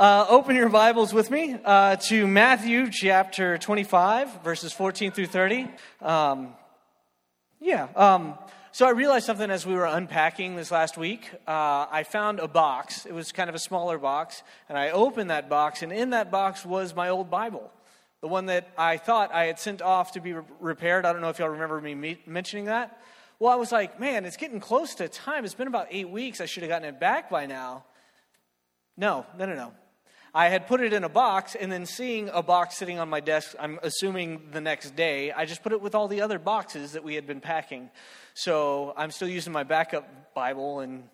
Uh, open your Bibles with me uh, to Matthew chapter 25, verses 14 through 30. Um, yeah. Um, so I realized something as we were unpacking this last week. Uh, I found a box. It was kind of a smaller box, and I opened that box, and in that box was my old Bible, the one that I thought I had sent off to be re- repaired. I don't know if y'all remember me me- mentioning that. Well, I was like, man, it's getting close to time. It's been about eight weeks. I should have gotten it back by now. No, no, no, no. I had put it in a box, and then seeing a box sitting on my desk, I'm assuming the next day, I just put it with all the other boxes that we had been packing. So I'm still using my backup Bible, and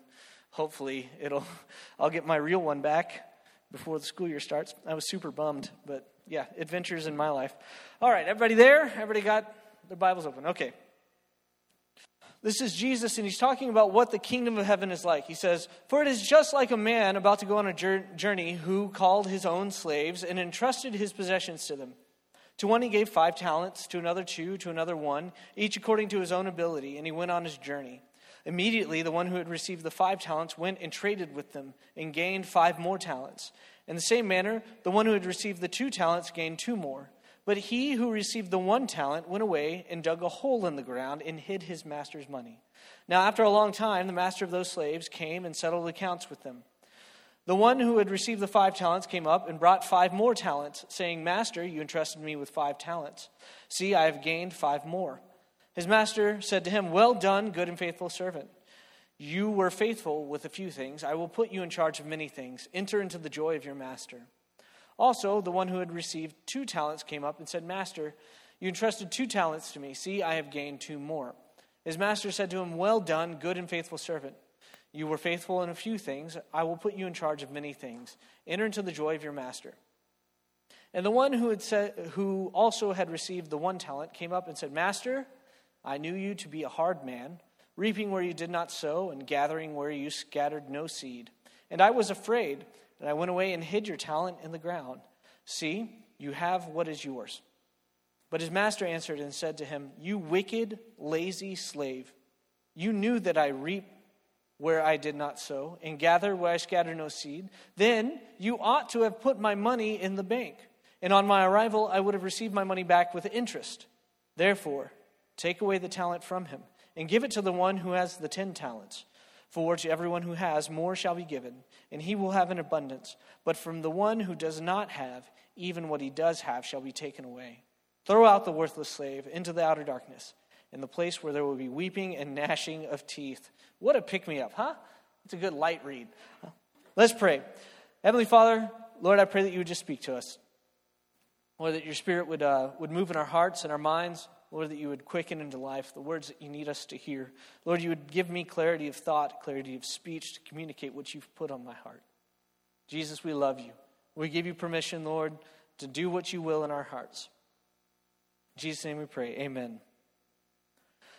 hopefully it'll, I'll get my real one back before the school year starts. I was super bummed, but yeah, adventures in my life. All right, everybody there? Everybody got their Bibles open? Okay. This is Jesus, and he's talking about what the kingdom of heaven is like. He says, For it is just like a man about to go on a journey who called his own slaves and entrusted his possessions to them. To one he gave five talents, to another two, to another one, each according to his own ability, and he went on his journey. Immediately, the one who had received the five talents went and traded with them and gained five more talents. In the same manner, the one who had received the two talents gained two more. But he who received the one talent went away and dug a hole in the ground and hid his master's money. Now, after a long time, the master of those slaves came and settled accounts with them. The one who had received the five talents came up and brought five more talents, saying, Master, you entrusted me with five talents. See, I have gained five more. His master said to him, Well done, good and faithful servant. You were faithful with a few things. I will put you in charge of many things. Enter into the joy of your master. Also, the one who had received two talents came up and said, Master, you entrusted two talents to me. See, I have gained two more. His master said to him, Well done, good and faithful servant. You were faithful in a few things. I will put you in charge of many things. Enter into the joy of your master. And the one who, had said, who also had received the one talent came up and said, Master, I knew you to be a hard man, reaping where you did not sow, and gathering where you scattered no seed. And I was afraid and I went away and hid your talent in the ground. See, you have what is yours. But his master answered and said to him, You wicked, lazy slave, you knew that I reap where I did not sow, and gather where I scatter no seed. Then you ought to have put my money in the bank, and on my arrival I would have received my money back with interest. Therefore, take away the talent from him, and give it to the one who has the ten talents. For to everyone who has, more shall be given, and he will have an abundance. But from the one who does not have, even what he does have shall be taken away. Throw out the worthless slave into the outer darkness, in the place where there will be weeping and gnashing of teeth. What a pick me up, huh? It's a good light read. Let's pray. Heavenly Father, Lord, I pray that you would just speak to us. or that your spirit would, uh, would move in our hearts and our minds. Lord, that you would quicken into life the words that you need us to hear. Lord, you would give me clarity of thought, clarity of speech to communicate what you've put on my heart. Jesus, we love you. We give you permission, Lord, to do what you will in our hearts. In Jesus' name we pray. Amen.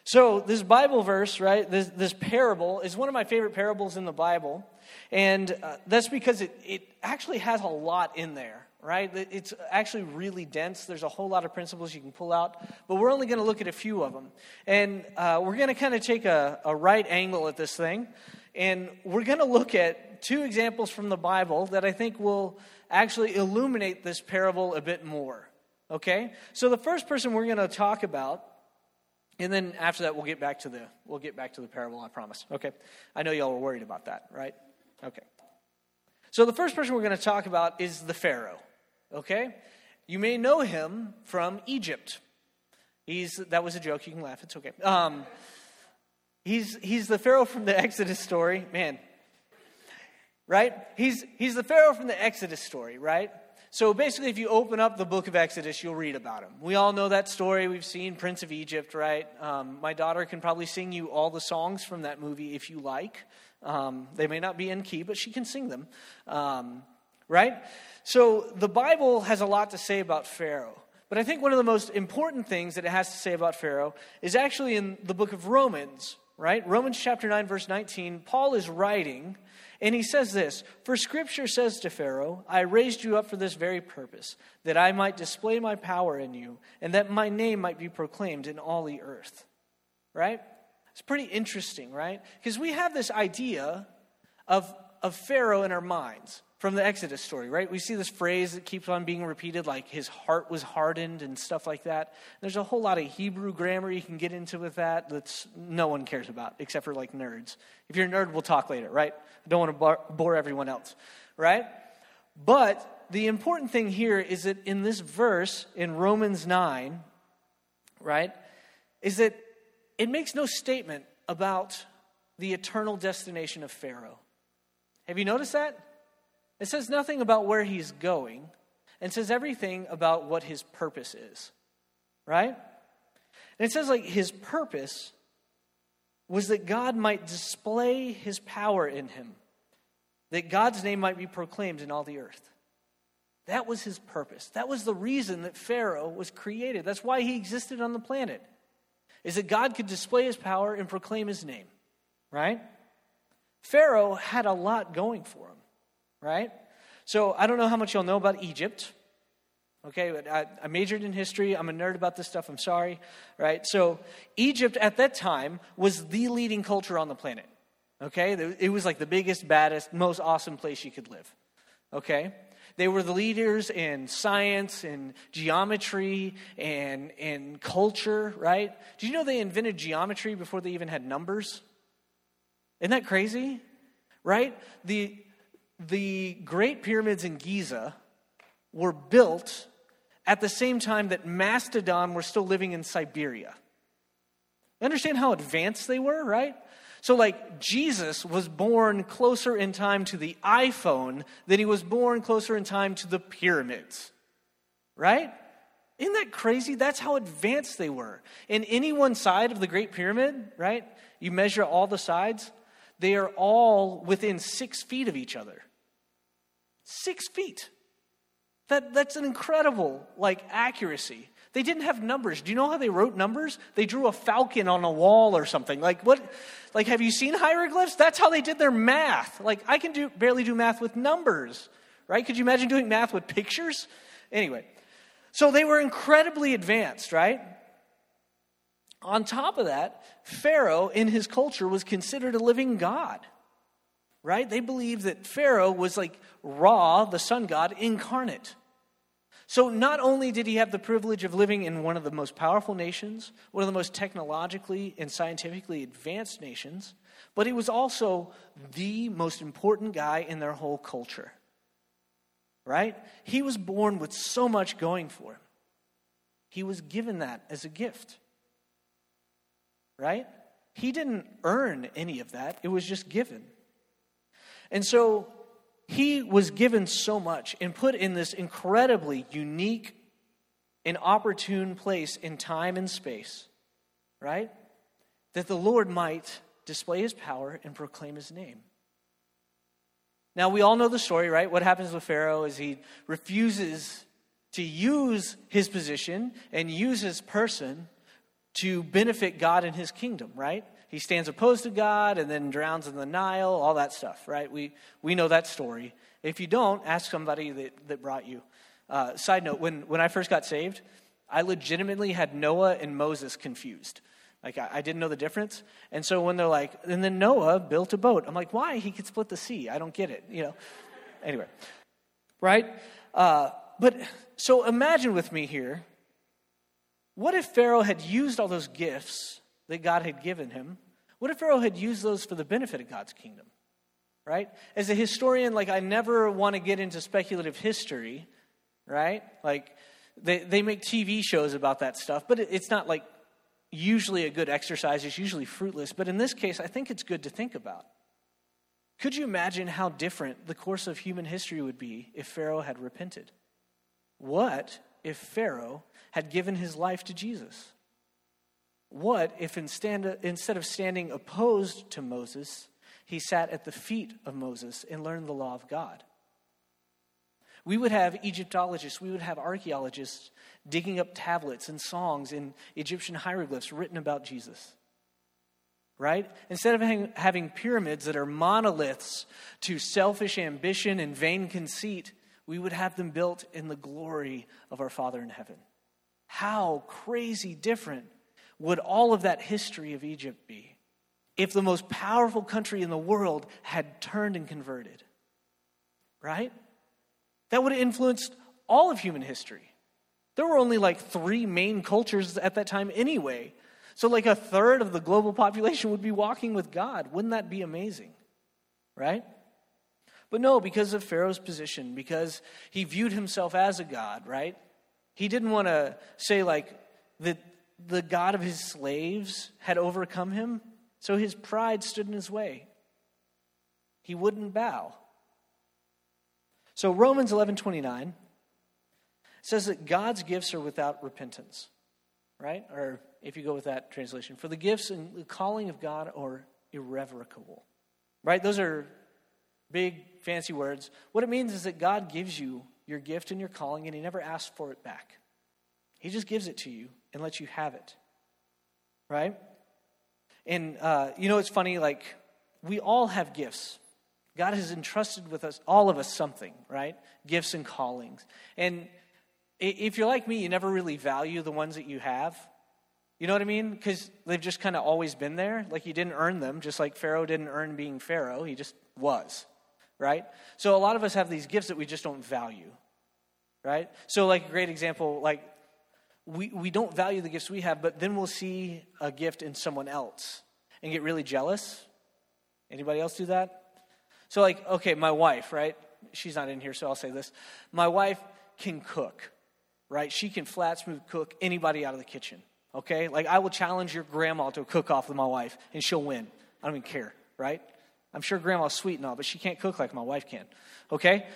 So, this Bible verse, right, this, this parable is one of my favorite parables in the Bible. And uh, that's because it, it actually has a lot in there right? It's actually really dense. There's a whole lot of principles you can pull out, but we're only going to look at a few of them. And uh, we're going to kind of take a, a right angle at this thing, and we're going to look at two examples from the Bible that I think will actually illuminate this parable a bit more. Okay? So the first person we're going to talk about and then after that we'll get back to the we'll get back to the parable, I promise. Okay. I know y'all were worried about that, right? Okay. So the first person we're going to talk about is the Pharaoh. Okay? You may know him from Egypt. He's, that was a joke. You can laugh. It's okay. Um, he's, he's the Pharaoh from the Exodus story. Man. Right? He's, he's the Pharaoh from the Exodus story, right? So basically, if you open up the book of Exodus, you'll read about him. We all know that story. We've seen Prince of Egypt, right? Um, my daughter can probably sing you all the songs from that movie if you like. Um, they may not be in key, but she can sing them. Um, right? So the Bible has a lot to say about Pharaoh. But I think one of the most important things that it has to say about Pharaoh is actually in the book of Romans, right? Romans chapter 9, verse 19. Paul is writing, and he says this For scripture says to Pharaoh, I raised you up for this very purpose, that I might display my power in you, and that my name might be proclaimed in all the earth. Right? It's pretty interesting, right? Because we have this idea of, of Pharaoh in our minds from the Exodus story, right? We see this phrase that keeps on being repeated, like his heart was hardened and stuff like that. There's a whole lot of Hebrew grammar you can get into with that that's no one cares about, except for like nerds. If you're a nerd, we'll talk later, right? I don't want to bore everyone else, right? But the important thing here is that in this verse in Romans 9, right, is that it makes no statement about the eternal destination of Pharaoh. Have you noticed that? It says nothing about where he's going and says everything about what his purpose is. Right? And it says, like, his purpose was that God might display his power in him, that God's name might be proclaimed in all the earth. That was his purpose. That was the reason that Pharaoh was created. That's why he existed on the planet, is that God could display his power and proclaim his name, right? Pharaoh had a lot going for him right? So I don't know how much y'all know about Egypt. Okay, but I, I, majored in history. I'm a nerd about this stuff. I'm sorry, right? So Egypt at that time was the leading culture on the planet. Okay, it was like the biggest, baddest, most awesome place you could live. Okay, they were the leaders in science and geometry and and culture. Right? Did you know they invented geometry before they even had numbers? Isn't that crazy? Right? The the Great Pyramids in Giza were built at the same time that Mastodon were still living in Siberia. Understand how advanced they were, right? So, like, Jesus was born closer in time to the iPhone than he was born closer in time to the pyramids, right? Isn't that crazy? That's how advanced they were. In any one side of the Great Pyramid, right? You measure all the sides, they are all within six feet of each other. Six feet. That, that's an incredible, like, accuracy. They didn't have numbers. Do you know how they wrote numbers? They drew a falcon on a wall or something. Like, what? Like, have you seen hieroglyphs? That's how they did their math. Like, I can do, barely do math with numbers, right? Could you imagine doing math with pictures? Anyway, so they were incredibly advanced, right? On top of that, Pharaoh in his culture was considered a living god right? They believed that Pharaoh was like Ra, the sun god, incarnate. So not only did he have the privilege of living in one of the most powerful nations, one of the most technologically and scientifically advanced nations, but he was also the most important guy in their whole culture. Right? He was born with so much going for him. He was given that as a gift. Right? He didn't earn any of that, it was just given. And so he was given so much and put in this incredibly unique and opportune place in time and space, right? That the Lord might display his power and proclaim his name. Now, we all know the story, right? What happens with Pharaoh is he refuses to use his position and use his person to benefit God and his kingdom, right? He stands opposed to God and then drowns in the Nile, all that stuff, right? We, we know that story. If you don't, ask somebody that, that brought you. Uh, side note, when, when I first got saved, I legitimately had Noah and Moses confused. Like, I, I, didn't know the difference. And so when they're like, and then Noah built a boat, I'm like, why? He could split the sea. I don't get it, you know. Anyway, right? Uh, but so imagine with me here what if Pharaoh had used all those gifts that God had given him, what if Pharaoh had used those for the benefit of God's kingdom? Right? As a historian, like, I never want to get into speculative history, right? Like, they, they make TV shows about that stuff, but it, it's not like usually a good exercise. It's usually fruitless. But in this case, I think it's good to think about. Could you imagine how different the course of human history would be if Pharaoh had repented? What if Pharaoh had given his life to Jesus? What if instead of standing opposed to Moses, he sat at the feet of Moses and learned the law of God? We would have Egyptologists, we would have archaeologists digging up tablets and songs in Egyptian hieroglyphs written about Jesus. Right? Instead of having pyramids that are monoliths to selfish ambition and vain conceit, we would have them built in the glory of our Father in heaven. How crazy different would all of that history of Egypt be if the most powerful country in the world had turned and converted? right? That would have influenced all of human history. There were only like three main cultures at that time anyway. So, like a third of the global population would be walking with God. Wouldn't that be amazing? Right? But no, because of Pharaoh's position, because he viewed himself as a God, right? He didn't want to say, like, that the God of his slaves had overcome him, so his pride stood in his way. He wouldn't bow. So Romans 11:29 says that God's gifts are without repentance, right? Or if you go with that translation, for the gifts and the calling of God are irrevocable. Right? Those are big fancy words. What it means is that God gives you your gift and your calling and he never asks for it back. He just gives it to you and let you have it. Right? And uh, you know, it's funny, like, we all have gifts. God has entrusted with us, all of us, something, right? Gifts and callings. And if you're like me, you never really value the ones that you have. You know what I mean? Because they've just kind of always been there. Like you didn't earn them, just like Pharaoh didn't earn being Pharaoh. He just was, right? So a lot of us have these gifts that we just don't value, right? So, like a great example, like we, we don't value the gifts we have, but then we'll see a gift in someone else and get really jealous. Anybody else do that? So, like, okay, my wife, right? She's not in here, so I'll say this. My wife can cook, right? She can flat smooth cook anybody out of the kitchen, okay? Like, I will challenge your grandma to cook off with my wife, and she'll win. I don't even care, right? I'm sure grandma's sweet and all, but she can't cook like my wife can, okay?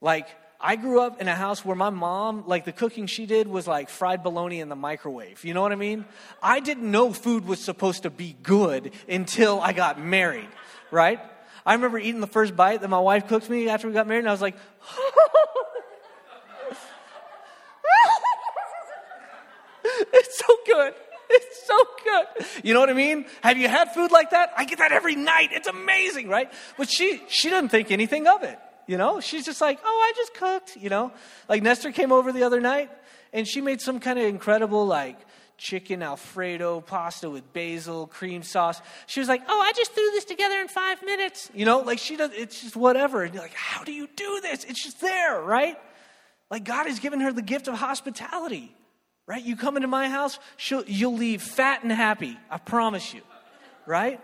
Like, I grew up in a house where my mom, like the cooking she did was like fried bologna in the microwave. You know what I mean? I didn't know food was supposed to be good until I got married, right? I remember eating the first bite that my wife cooked me after we got married, and I was like, it's so good. It's so good. You know what I mean? Have you had food like that? I get that every night. It's amazing, right? But she she doesn't think anything of it. You know, she's just like, oh, I just cooked. You know, like Nestor came over the other night, and she made some kind of incredible like chicken alfredo pasta with basil cream sauce. She was like oh i just threw this together in five minutes you know? Like she does it's just whatever and you're like how do you do this? It's just there right? Like god has given her the gift of hospitality right? You come into my house you'll leave fat and happy i promise you right?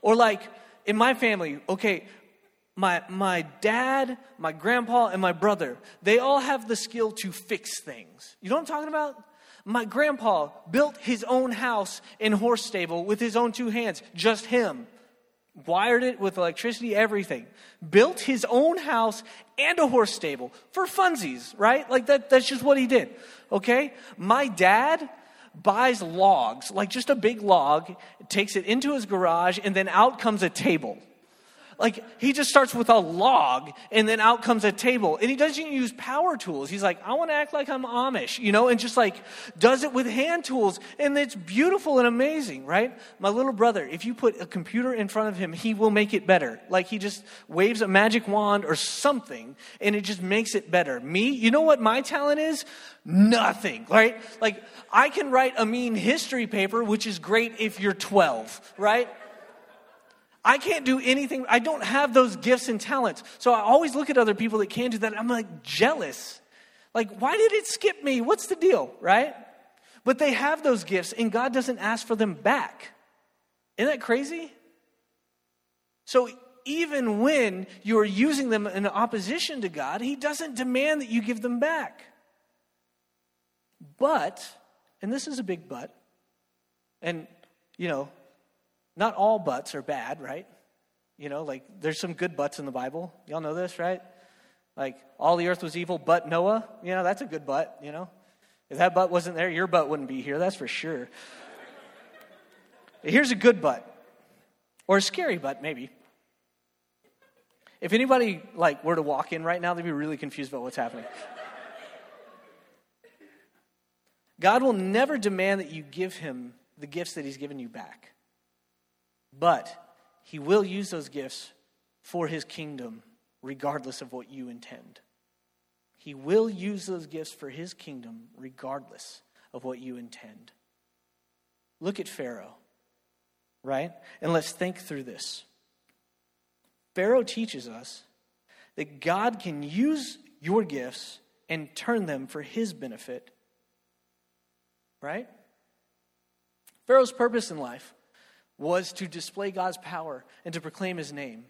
Or like in my family okay my, my dad, my grandpa, and my brother, they all have the skill to fix things. You know what I'm talking about? My grandpa built his own house in horse stable with his own two hands, just him. Wired it with electricity, everything. Built his own house and a horse stable for funsies, right? Like that, that's just what he did. Okay? My dad buys logs, like just a big log, takes it into his garage, and then out comes a table. Like he just starts with a log and then out comes a table. And he doesn't use power tools. He's like, I want to act like I'm Amish, you know, and just like does it with hand tools. And it's beautiful and amazing, right? My little brother, if you put a computer in front of him, he will make it better. Like he just waves a magic wand or something and it just makes it better. Me, you know what my talent is? Nothing, right? Like I can write a mean history paper, which is great if you're 12, right? I can't do anything. I don't have those gifts and talents. So I always look at other people that can do that. I'm like jealous. Like, why did it skip me? What's the deal, right? But they have those gifts and God doesn't ask for them back. Isn't that crazy? So even when you're using them in opposition to God, He doesn't demand that you give them back. But, and this is a big but, and, you know, not all butts are bad, right? You know, like there's some good butts in the Bible. Y'all know this, right? Like all the earth was evil but Noah. You know, that's a good butt, you know. If that butt wasn't there, your butt wouldn't be here, that's for sure. Here's a good butt. Or a scary butt, maybe. If anybody like were to walk in right now, they'd be really confused about what's happening. God will never demand that you give him the gifts that he's given you back. But he will use those gifts for his kingdom, regardless of what you intend. He will use those gifts for his kingdom, regardless of what you intend. Look at Pharaoh, right? And let's think through this. Pharaoh teaches us that God can use your gifts and turn them for his benefit. Right? Pharaoh's purpose in life was to display God's power and to proclaim his name.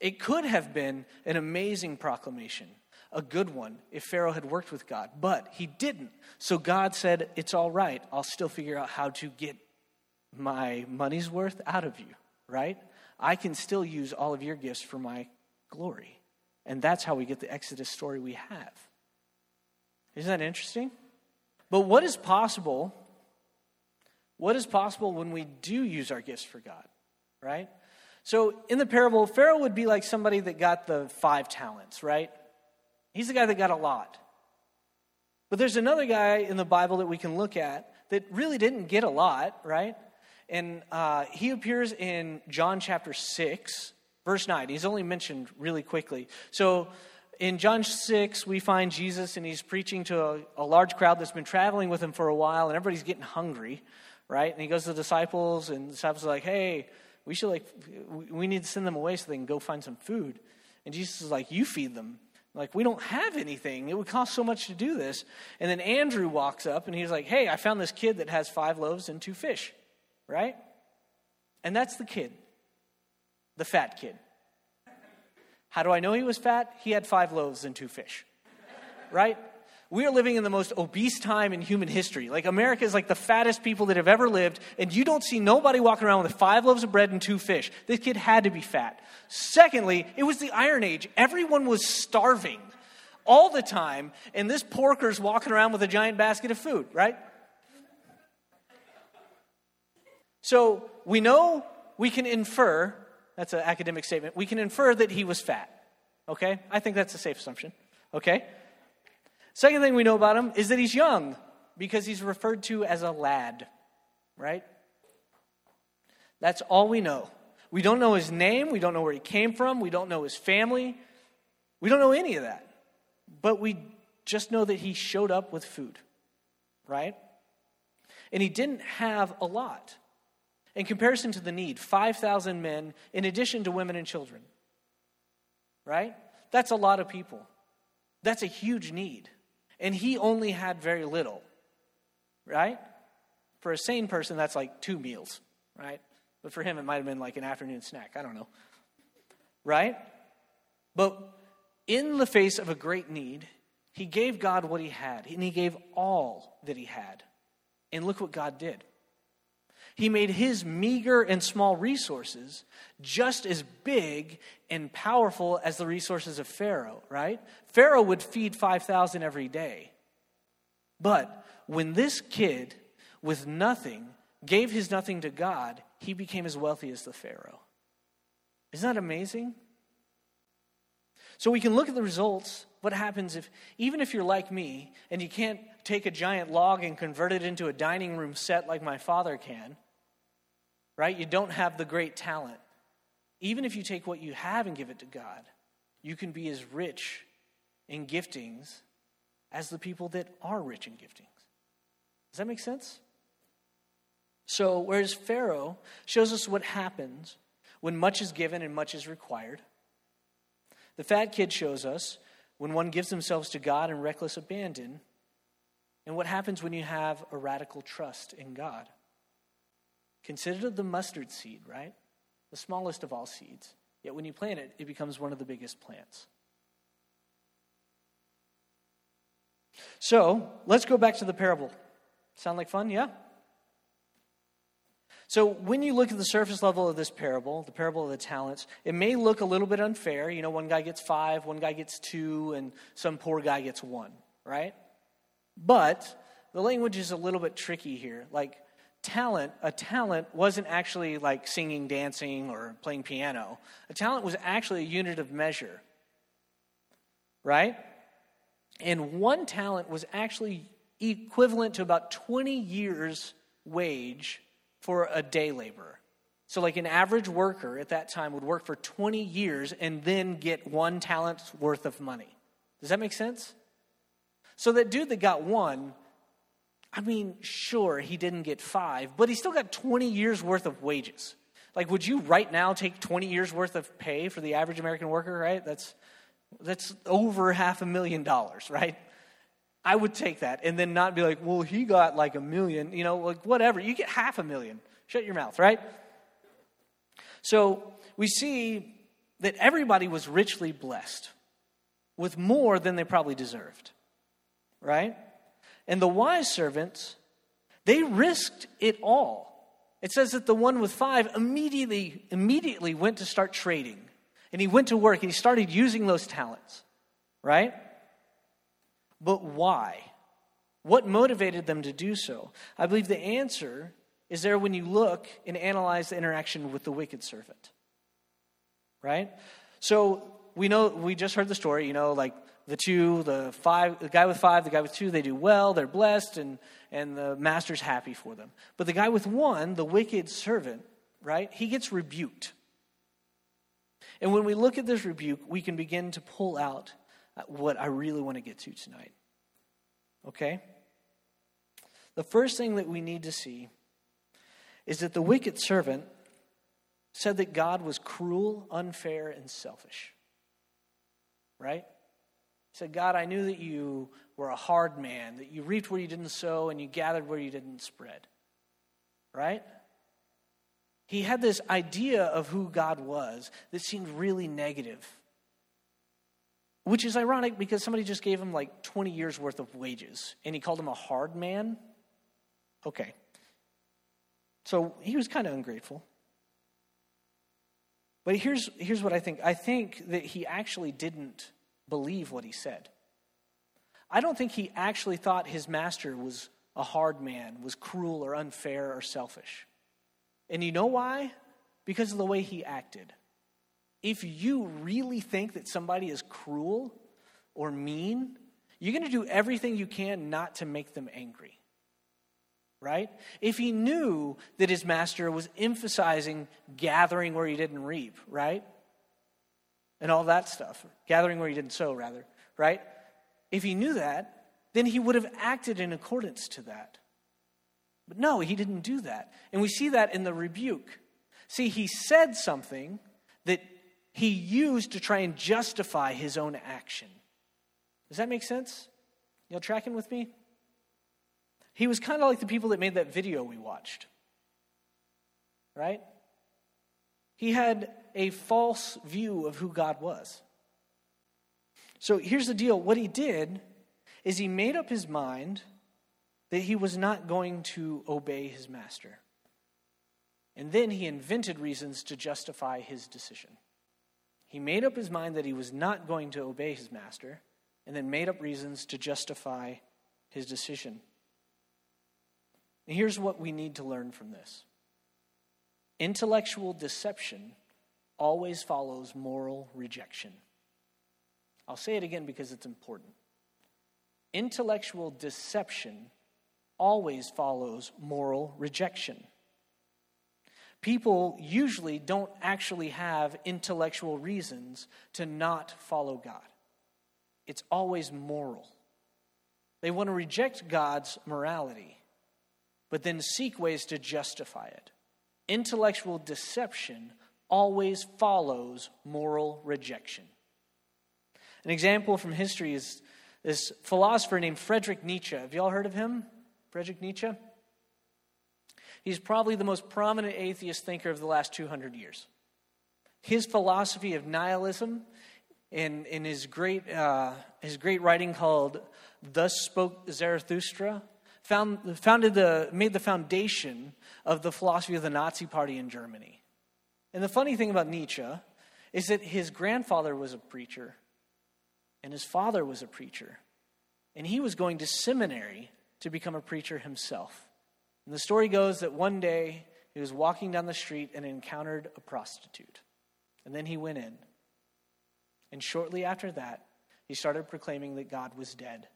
It could have been an amazing proclamation, a good one, if Pharaoh had worked with God, but he didn't. So God said, It's all right. I'll still figure out how to get my money's worth out of you, right? I can still use all of your gifts for my glory. And that's how we get the Exodus story we have. Isn't that interesting? But what is possible? What is possible when we do use our gifts for God, right? So in the parable, Pharaoh would be like somebody that got the five talents, right? He's the guy that got a lot. But there's another guy in the Bible that we can look at that really didn't get a lot, right? And uh, he appears in John chapter 6, verse 9. He's only mentioned really quickly. So in John 6, we find Jesus and he's preaching to a, a, large crowd that's been traveling with him for a while, and everybody's getting hungry, right? And he goes to the disciples, and the disciples are like, hey, we should like, we need to send them away so they can go find some food. And Jesus is like, you feed them. Like, we don't have anything. It would cost so much to do this. And then Andrew walks up and he's like, hey, I found this kid that has five loaves and two fish right? And that's the kid, the fat kid. How do I know he was fat? He had five loaves and two fish, right? We are living in the most obese time in human history. Like, America is like the fattest people that have ever lived, and you don't see nobody walking around with five loaves of bread and two fish. This kid had to be fat. Secondly, it was the Iron Age. Everyone was starving all the time, and this porker's walking around with a giant basket of food, right? So we know we can infer, that's an academic statement, we can infer that he was fat. Okay? I think that's a safe assumption. Okay? Second thing we know about him is that he's young because he's referred to as a lad, right? That's all we know. We don't know his name, we don't know where he came from, we don't know his family, we don't know any of that. But we just know that he showed up with food, right? And he didn't have a lot in comparison to the need 5,000 men in addition to women and children. Right? That's a lot of people. That's a huge need. And he only had very little. Right? For a sane person, that's like two meals. Right? But for him, it might have been like an afternoon snack. I don't know. Right? But in the face of a great need, he gave God what he had, and he gave all that he had. And look what God did. He made his meager and small resources just as big and powerful as the resources of Pharaoh, right? Pharaoh would feed 5,000 every day. But when this kid with nothing gave his nothing to God, he became as wealthy as the Pharaoh. Isn't that amazing? So we can look at the results. What happens if, even if you're like me and you can't take a giant log and convert it into a dining room set like my father can, right? You don't have the great talent. Even if you take what you have and give it to God, you can be as rich in giftings as the people that are rich in giftings. Does that make sense? So, whereas Pharaoh shows us what happens when much is given and much is required, the fat kid shows us when one gives themselves to God in reckless abandon, and what happens when you have a radical trust in God. Consider the mustard seed, right? The smallest of all seeds. Yet when you plant it, it becomes one of the biggest plants. So let's go back to the parable. Sound like fun? Yeah? So, when you look at the surface level of this parable, the parable of the talents, it may look a little bit unfair. You know, one guy gets five, one guy gets two, and some poor guy gets one, right? But the language is a little bit tricky here. Like, talent, a talent wasn't actually like singing, dancing, or playing piano. A talent was actually a unit of measure, right? And one talent was actually equivalent to about 20 years' wage for a day laborer. So, like an average worker at that time would work for 20 years and then get one talent's worth of money. Does that make sense? So, that dude that got one I mean, sure, he didn't get five, but he still got 20 years worth of wages. Like, would you right now take 20 years worth of pay for the average American worker, right? That's, that's over half a million dollars, right? I would take that and then not be like, well, he got like a million, you know, like whatever. You get half a million. Shut your mouth, right? So we see that everybody was richly blessed with more than they probably deserved, right? And the wise servants, they risked it all. It says that the one with five immediately, immediately went to start trading. And he went to work and he started using those talents, right? But why? What motivated them to do so? I believe the answer is there when you look and analyze the interaction with the wicked servant. Right? So we know we just heard the story, you know, like the two, the five, the guy with five, the guy with two, they do well, they're blessed, and, and the master's happy for them. But the guy with one, the wicked servant, right, he gets rebuked. And when we look at this rebuke, we can begin to pull out uh, what I really want to get to tonight. Okay? The first thing that we need to see is that the wicked servant said that God was cruel, unfair, and selfish. Right? Said, God, I knew that you were a hard man, that you reaped where you didn't sow and you gathered where you didn't spread. Right? He had this idea of who God was that seemed really negative. Which is ironic because somebody just gave him like 20 years worth of wages and he called him a hard man. Okay. So he was kind of ungrateful. But here's, here's what I think I think that he actually didn't believe what he said. I don't think he actually thought his master was a hard man, was cruel or unfair or selfish. And you know why? Because of the way he acted. If you really think that somebody is cruel or mean, you're going to do everything you can not to make them angry right? If he knew that his master was emphasizing gathering where he didn't reap, right? And all that stuff, gathering where he didn't sow, rather, right? If he knew that, then he would have acted in accordance to that. But no, he didn't do that. And we see that in the rebuke. See, he said something that he used to try and justify his own action. Does that make sense? Y'all tracking with me? He was kind of like the people that made that video we watched. Right? He had a false view of who God was. So here's the deal what he did is he made up his mind that he was not going to obey his master. And then he invented reasons to justify his decision. He made up his mind that he was not going to obey his master, and then made up reasons to justify his decision. And here's what we need to learn from this intellectual deception always follows moral rejection. I'll say it again because it's important. Intellectual deception always follows moral rejection. People usually don't actually have intellectual reasons to not follow God. It's always moral. They want to reject God's morality but then seek ways to justify it. Intellectual deception always follows moral rejection. An example from history is this philosopher named Friedrich Nietzsche. Have you all heard of him? Friedrich Nietzsche? He's probably the most prominent atheist thinker of the last 200 years. His philosophy of nihilism in, in his, great, uh, his great writing called Thus Spoke Zarathustra found, founded the, made the foundation of the philosophy of the Nazi Party in Germany. And the funny thing about Nietzsche is that his grandfather was a preacher, and his father was a preacher, and he was going to seminary to become a preacher himself. And the story goes that one day he was walking down the street and encountered a prostitute. And then he went in. And shortly after that, he started proclaiming that God was dead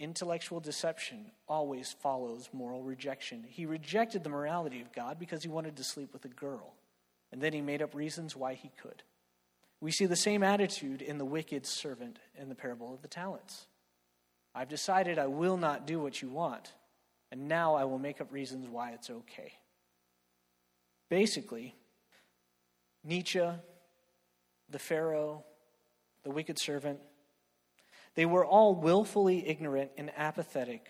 Intellectual deception always follows moral rejection. He rejected the morality of God because he wanted to sleep with a girl, and then he made up reasons why he could. We see the same attitude in the wicked servant in the parable of the talents. I've decided I will not do what you want, and now I will make up reasons why it's okay. Basically, Nietzsche, the Pharaoh, the wicked servant, they were all willfully ignorant and apathetic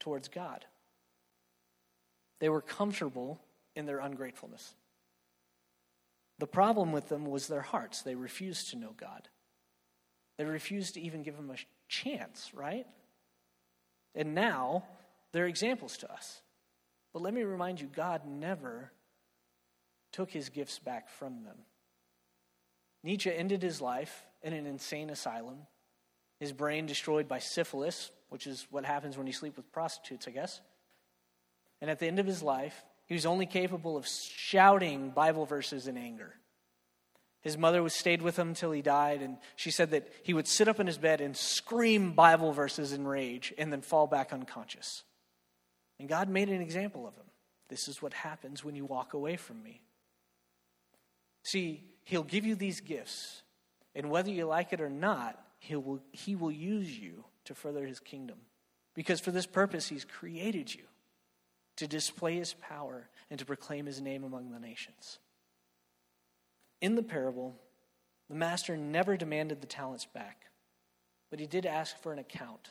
towards God. They were comfortable in their ungratefulness. The problem with them was their hearts. They refused to know God. They refused to even give him a chance, right? And now they're examples to us. But let me remind you God never took his gifts back from them. Nietzsche ended his life in an insane asylum, his brain destroyed by syphilis, which is what happens when you sleep with prostitutes, I guess. And at the end of his life, he was only capable of shouting Bible verses in anger. His mother was stayed with him until he died, and she said that he would sit up in his bed and scream Bible verses in rage and then fall back unconscious. And God made an example of him. This is what happens when you walk away from me. See, he'll give you these gifts, and whether you like it or not, he will, he will use you to further his kingdom. Because for this purpose, he's created you to display his power and to proclaim his name among the nations. In the parable, the master never demanded the talents back, but he did ask for an account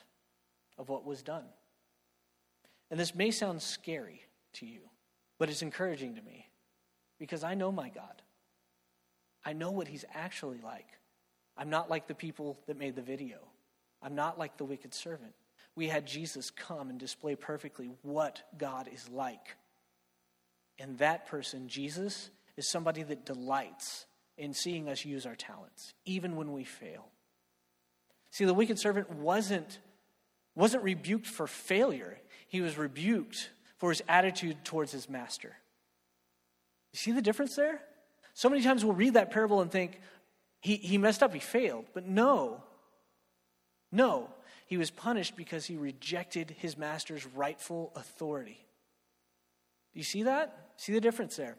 of what was done. And this may sound scary to you, but it's encouraging to me because I know my God. I know what he's actually like. I'm not like the people that made the video, I'm not like the wicked servant we had Jesus come and display perfectly what God is like. And that person, Jesus, is somebody that delights in seeing us use our talents, even when we fail. See, the wicked servant wasn't, wasn't rebuked for failure, he was rebuked for his attitude towards his master. You see the difference there? So many times we'll read that parable and think, he, he messed up, he failed. But no, no, he was punished because he rejected his master's rightful authority. Do you see that? See the difference there?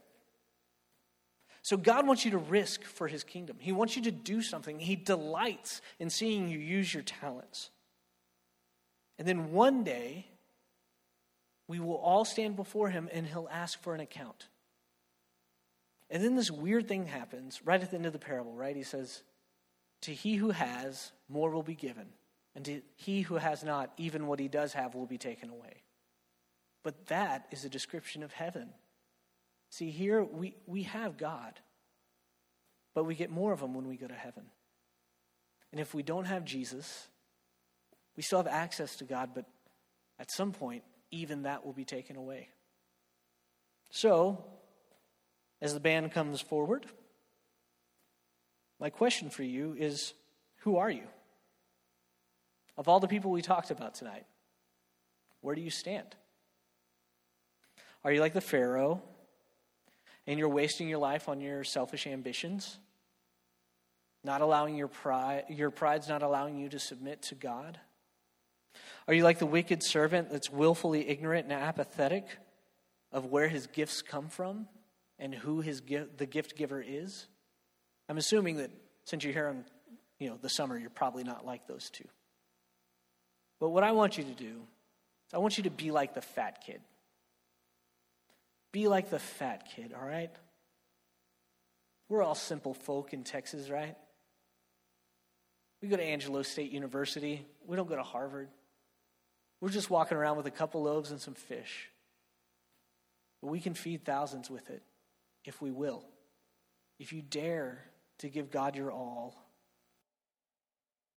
So, God wants you to risk for his kingdom. He wants you to do something. He delights in seeing you use your talents. And then one day, we will all stand before him and he'll ask for an account. And then this weird thing happens right at the end of the parable, right? He says, To he who has, more will be given. And he who has not, even what he does have will be taken away. But that is a description of heaven. See, here we, we have God, but we get more of him when we go to heaven. And if we don't have Jesus, we still have access to God, but at some point, even that will be taken away. So, as the band comes forward, my question for you is who are you? Of all the people we talked about tonight, where do you stand? Are you like the Pharaoh and you're wasting your life on your selfish ambitions? Not allowing your pride, your pride's not allowing you to submit to God? Are you like the wicked servant that's willfully ignorant and apathetic of where his gifts come from and who his the gift giver is? I'm assuming that since you're here in you know, the summer, you're probably not like those two. But what I want you to do is I want you to be like the fat kid. Be like the fat kid, all right? We're all simple folk in Texas, right? We go to Angelo State University. We don't go to Harvard. We're just walking around with a couple loaves and some fish. But we can feed thousands with it if we will. If you dare to give God your all